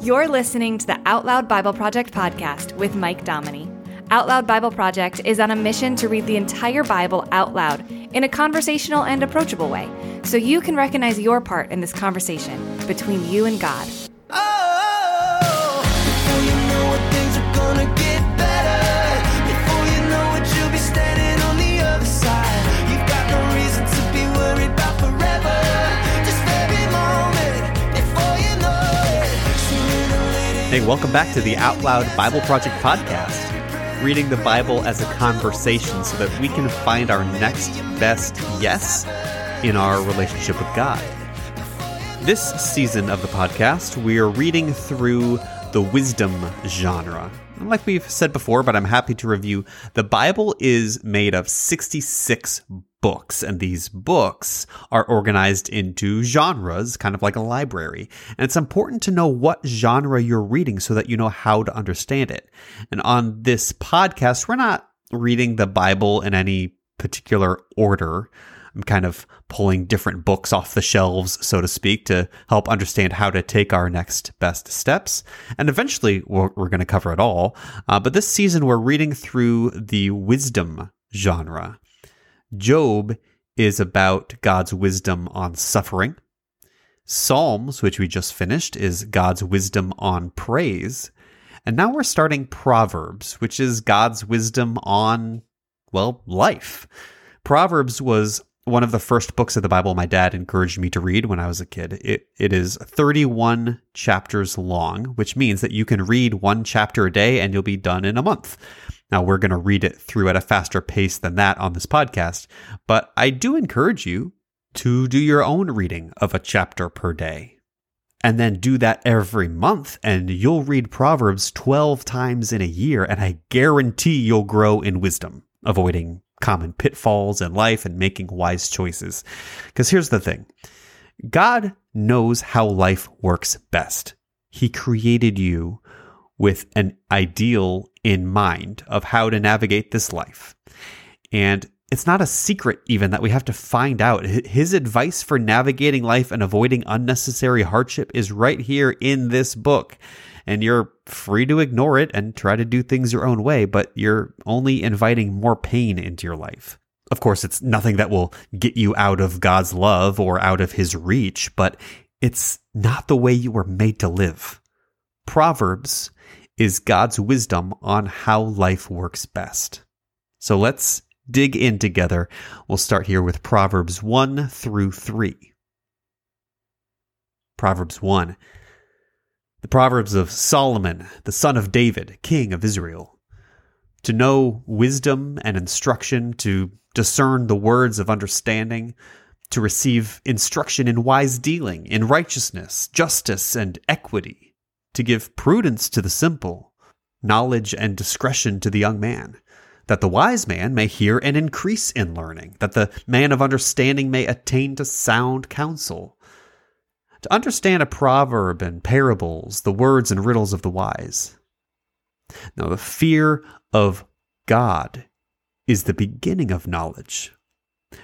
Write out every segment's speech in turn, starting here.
You're listening to the Out Loud Bible Project podcast with Mike Dominy. Out Loud Bible Project is on a mission to read the entire Bible out loud in a conversational and approachable way so you can recognize your part in this conversation between you and God. Welcome back to the Out Loud Bible Project podcast. Reading the Bible as a conversation so that we can find our next best yes in our relationship with God. This season of the podcast, we are reading through the wisdom genre. Like we've said before, but I'm happy to review, the Bible is made of 66 books, and these books are organized into genres, kind of like a library. And it's important to know what genre you're reading so that you know how to understand it. And on this podcast, we're not reading the Bible in any particular order. I'm kind of pulling different books off the shelves, so to speak, to help understand how to take our next best steps. And eventually, we're, we're going to cover it all. Uh, but this season, we're reading through the wisdom genre. Job is about God's wisdom on suffering. Psalms, which we just finished, is God's wisdom on praise. And now we're starting Proverbs, which is God's wisdom on, well, life. Proverbs was one of the first books of the Bible my dad encouraged me to read when I was a kid. It, it is 31 chapters long, which means that you can read one chapter a day and you'll be done in a month. Now, we're going to read it through at a faster pace than that on this podcast, but I do encourage you to do your own reading of a chapter per day. And then do that every month, and you'll read Proverbs 12 times in a year, and I guarantee you'll grow in wisdom, avoiding common pitfalls in life and making wise choices. Because here's the thing God knows how life works best. He created you with an ideal in mind of how to navigate this life. And it's not a secret, even that we have to find out. His advice for navigating life and avoiding unnecessary hardship is right here in this book. And you're free to ignore it and try to do things your own way, but you're only inviting more pain into your life. Of course, it's nothing that will get you out of God's love or out of His reach, but it's not the way you were made to live. Proverbs is God's wisdom on how life works best. So let's dig in together. We'll start here with Proverbs 1 through 3. Proverbs 1. The Proverbs of Solomon, the son of David, king of Israel. To know wisdom and instruction, to discern the words of understanding, to receive instruction in wise dealing, in righteousness, justice, and equity, to give prudence to the simple, knowledge and discretion to the young man, that the wise man may hear and increase in learning, that the man of understanding may attain to sound counsel. To understand a proverb and parables, the words and riddles of the wise. Now, the fear of God is the beginning of knowledge,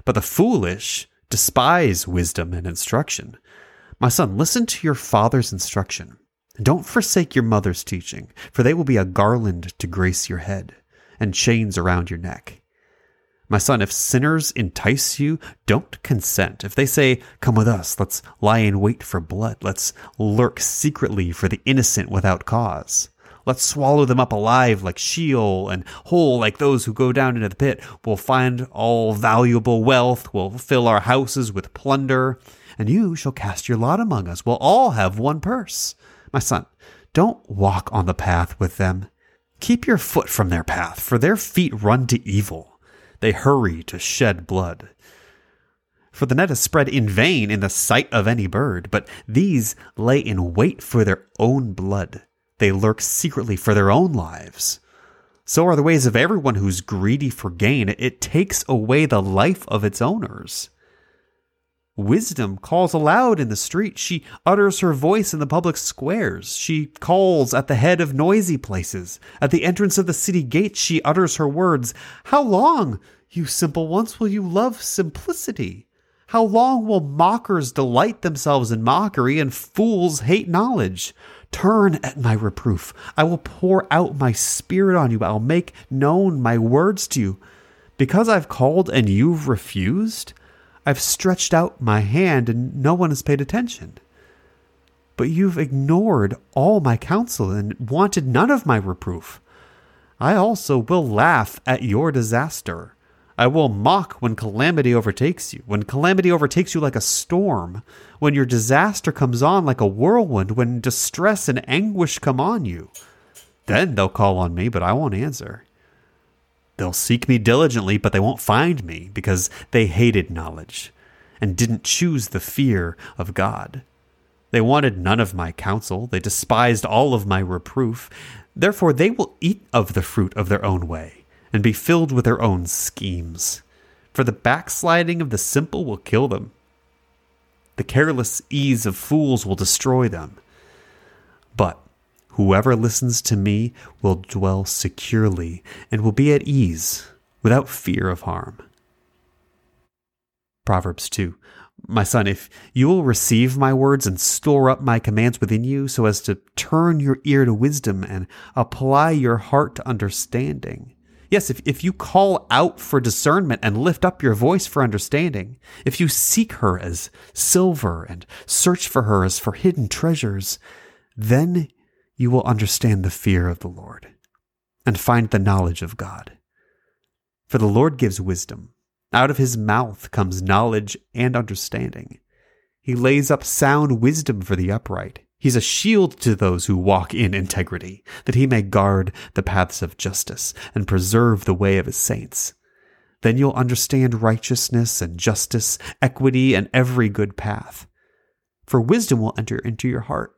but the foolish despise wisdom and instruction. My son, listen to your father's instruction. And don't forsake your mother's teaching, for they will be a garland to grace your head and chains around your neck. My son, if sinners entice you, don't consent. If they say, Come with us, let's lie in wait for blood, let's lurk secretly for the innocent without cause. Let's swallow them up alive like Sheol and whole like those who go down into the pit. We'll find all valuable wealth. We'll fill our houses with plunder. And you shall cast your lot among us. We'll all have one purse. My son, don't walk on the path with them. Keep your foot from their path, for their feet run to evil. They hurry to shed blood. For the net is spread in vain in the sight of any bird, but these lay in wait for their own blood. They lurk secretly for their own lives. So are the ways of everyone who's greedy for gain. It takes away the life of its owners. Wisdom calls aloud in the street. She utters her voice in the public squares. She calls at the head of noisy places. At the entrance of the city gates, she utters her words. How long, you simple ones, will you love simplicity? How long will mockers delight themselves in mockery and fools hate knowledge? Turn at my reproof. I will pour out my spirit on you. I'll make known my words to you. Because I've called and you've refused, I've stretched out my hand and no one has paid attention. But you've ignored all my counsel and wanted none of my reproof. I also will laugh at your disaster. I will mock when calamity overtakes you, when calamity overtakes you like a storm, when your disaster comes on like a whirlwind, when distress and anguish come on you. Then they'll call on me, but I won't answer. They'll seek me diligently, but they won't find me because they hated knowledge and didn't choose the fear of God. They wanted none of my counsel, they despised all of my reproof. Therefore, they will eat of the fruit of their own way and be filled with their own schemes. For the backsliding of the simple will kill them. The careless ease of fools will destroy them. But whoever listens to me will dwell securely and will be at ease without fear of harm. Proverbs 2 My son, if you will receive my words and store up my commands within you, so as to turn your ear to wisdom and apply your heart to understanding, Yes, if, if you call out for discernment and lift up your voice for understanding, if you seek her as silver and search for her as for hidden treasures, then you will understand the fear of the Lord and find the knowledge of God. For the Lord gives wisdom. Out of his mouth comes knowledge and understanding. He lays up sound wisdom for the upright. He's a shield to those who walk in integrity, that he may guard the paths of justice and preserve the way of his saints. Then you'll understand righteousness and justice, equity, and every good path. For wisdom will enter into your heart,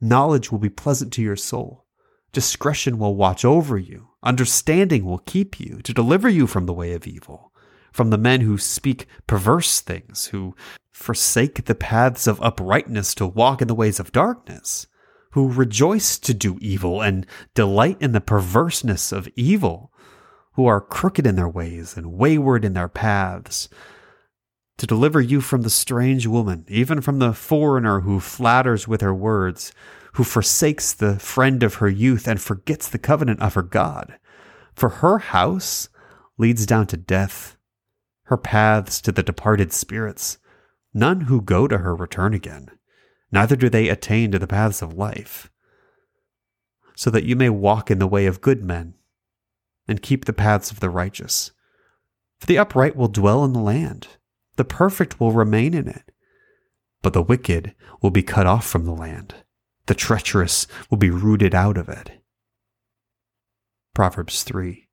knowledge will be pleasant to your soul, discretion will watch over you, understanding will keep you to deliver you from the way of evil. From the men who speak perverse things, who forsake the paths of uprightness to walk in the ways of darkness, who rejoice to do evil and delight in the perverseness of evil, who are crooked in their ways and wayward in their paths, to deliver you from the strange woman, even from the foreigner who flatters with her words, who forsakes the friend of her youth and forgets the covenant of her God. For her house leads down to death her paths to the departed spirits. None who go to her return again, neither do they attain to the paths of life. So that you may walk in the way of good men, and keep the paths of the righteous. For the upright will dwell in the land, the perfect will remain in it. But the wicked will be cut off from the land, the treacherous will be rooted out of it. Proverbs 3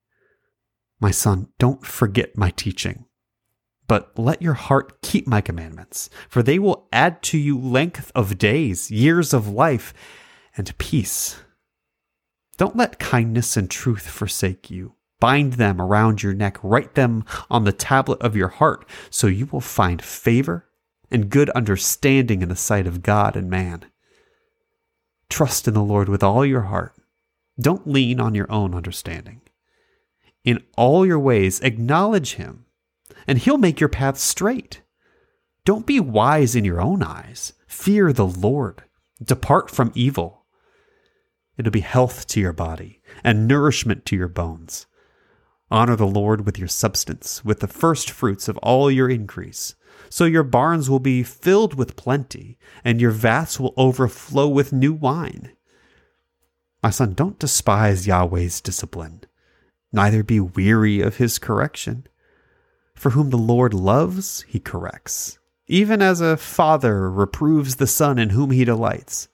My son, don't forget my teaching but let your heart keep my commandments, for they will add to you length of days, years of life, and peace. Don't let kindness and truth forsake you. Bind them around your neck, write them on the tablet of your heart, so you will find favor and good understanding in the sight of God and man. Trust in the Lord with all your heart. Don't lean on your own understanding. In all your ways, acknowledge Him and he'll make your path straight. Don't be wise in your own eyes. Fear the Lord. Depart from evil. It'll be health to your body and nourishment to your bones. Honor the Lord with your substance, with the first fruits of all your increase. So your barns will be filled with plenty, and your vats will overflow with new wine. My son, don't despise Yahweh's discipline, neither be weary of his correction. For whom the Lord loves, he corrects, even as a father reproves the son in whom he delights.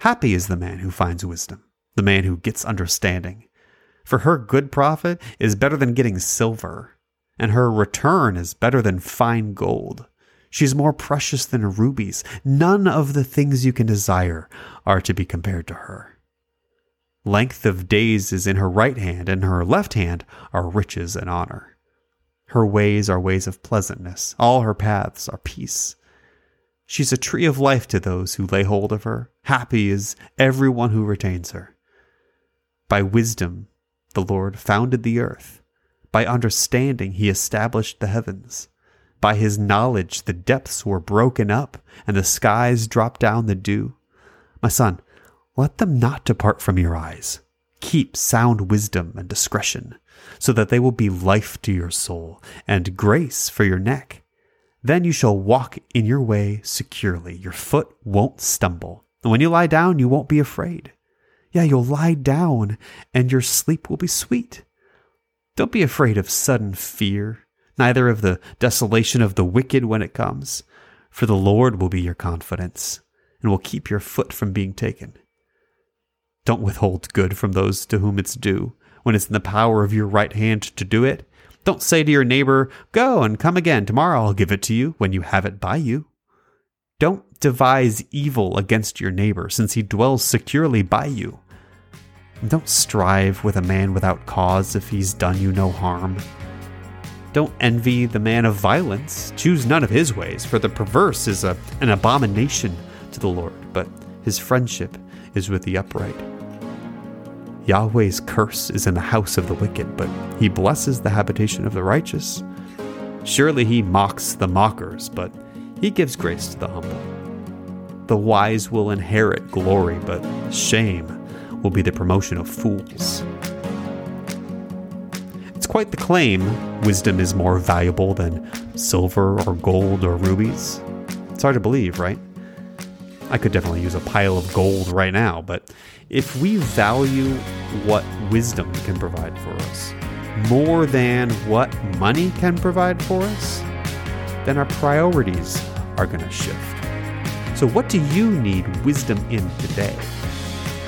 Happy is the man who finds wisdom, the man who gets understanding. For her good profit is better than getting silver, and her return is better than fine gold. She's more precious than rubies. None of the things you can desire are to be compared to her. Length of days is in her right hand, and her left hand are riches and honor. Her ways are ways of pleasantness, all her paths are peace. She's a tree of life to those who lay hold of her. Happy is every one who retains her. By wisdom, the Lord founded the earth. By understanding, he established the heavens. By his knowledge, the depths were broken up, and the skies dropped down the dew. My son, Let them not depart from your eyes. Keep sound wisdom and discretion, so that they will be life to your soul and grace for your neck. Then you shall walk in your way securely. Your foot won't stumble. And when you lie down, you won't be afraid. Yeah, you'll lie down and your sleep will be sweet. Don't be afraid of sudden fear, neither of the desolation of the wicked when it comes, for the Lord will be your confidence and will keep your foot from being taken. Don't withhold good from those to whom it's due when it's in the power of your right hand to do it. Don't say to your neighbor, Go and come again. Tomorrow I'll give it to you when you have it by you. Don't devise evil against your neighbor, since he dwells securely by you. Don't strive with a man without cause if he's done you no harm. Don't envy the man of violence. Choose none of his ways, for the perverse is a, an abomination to the Lord, but his friendship is with the upright. Yahweh's curse is in the house of the wicked, but he blesses the habitation of the righteous. Surely he mocks the mockers, but he gives grace to the humble. The wise will inherit glory, but shame will be the promotion of fools. It's quite the claim wisdom is more valuable than silver or gold or rubies. It's hard to believe, right? I could definitely use a pile of gold right now, but if we value what wisdom can provide for us more than what money can provide for us, then our priorities are going to shift. So, what do you need wisdom in today?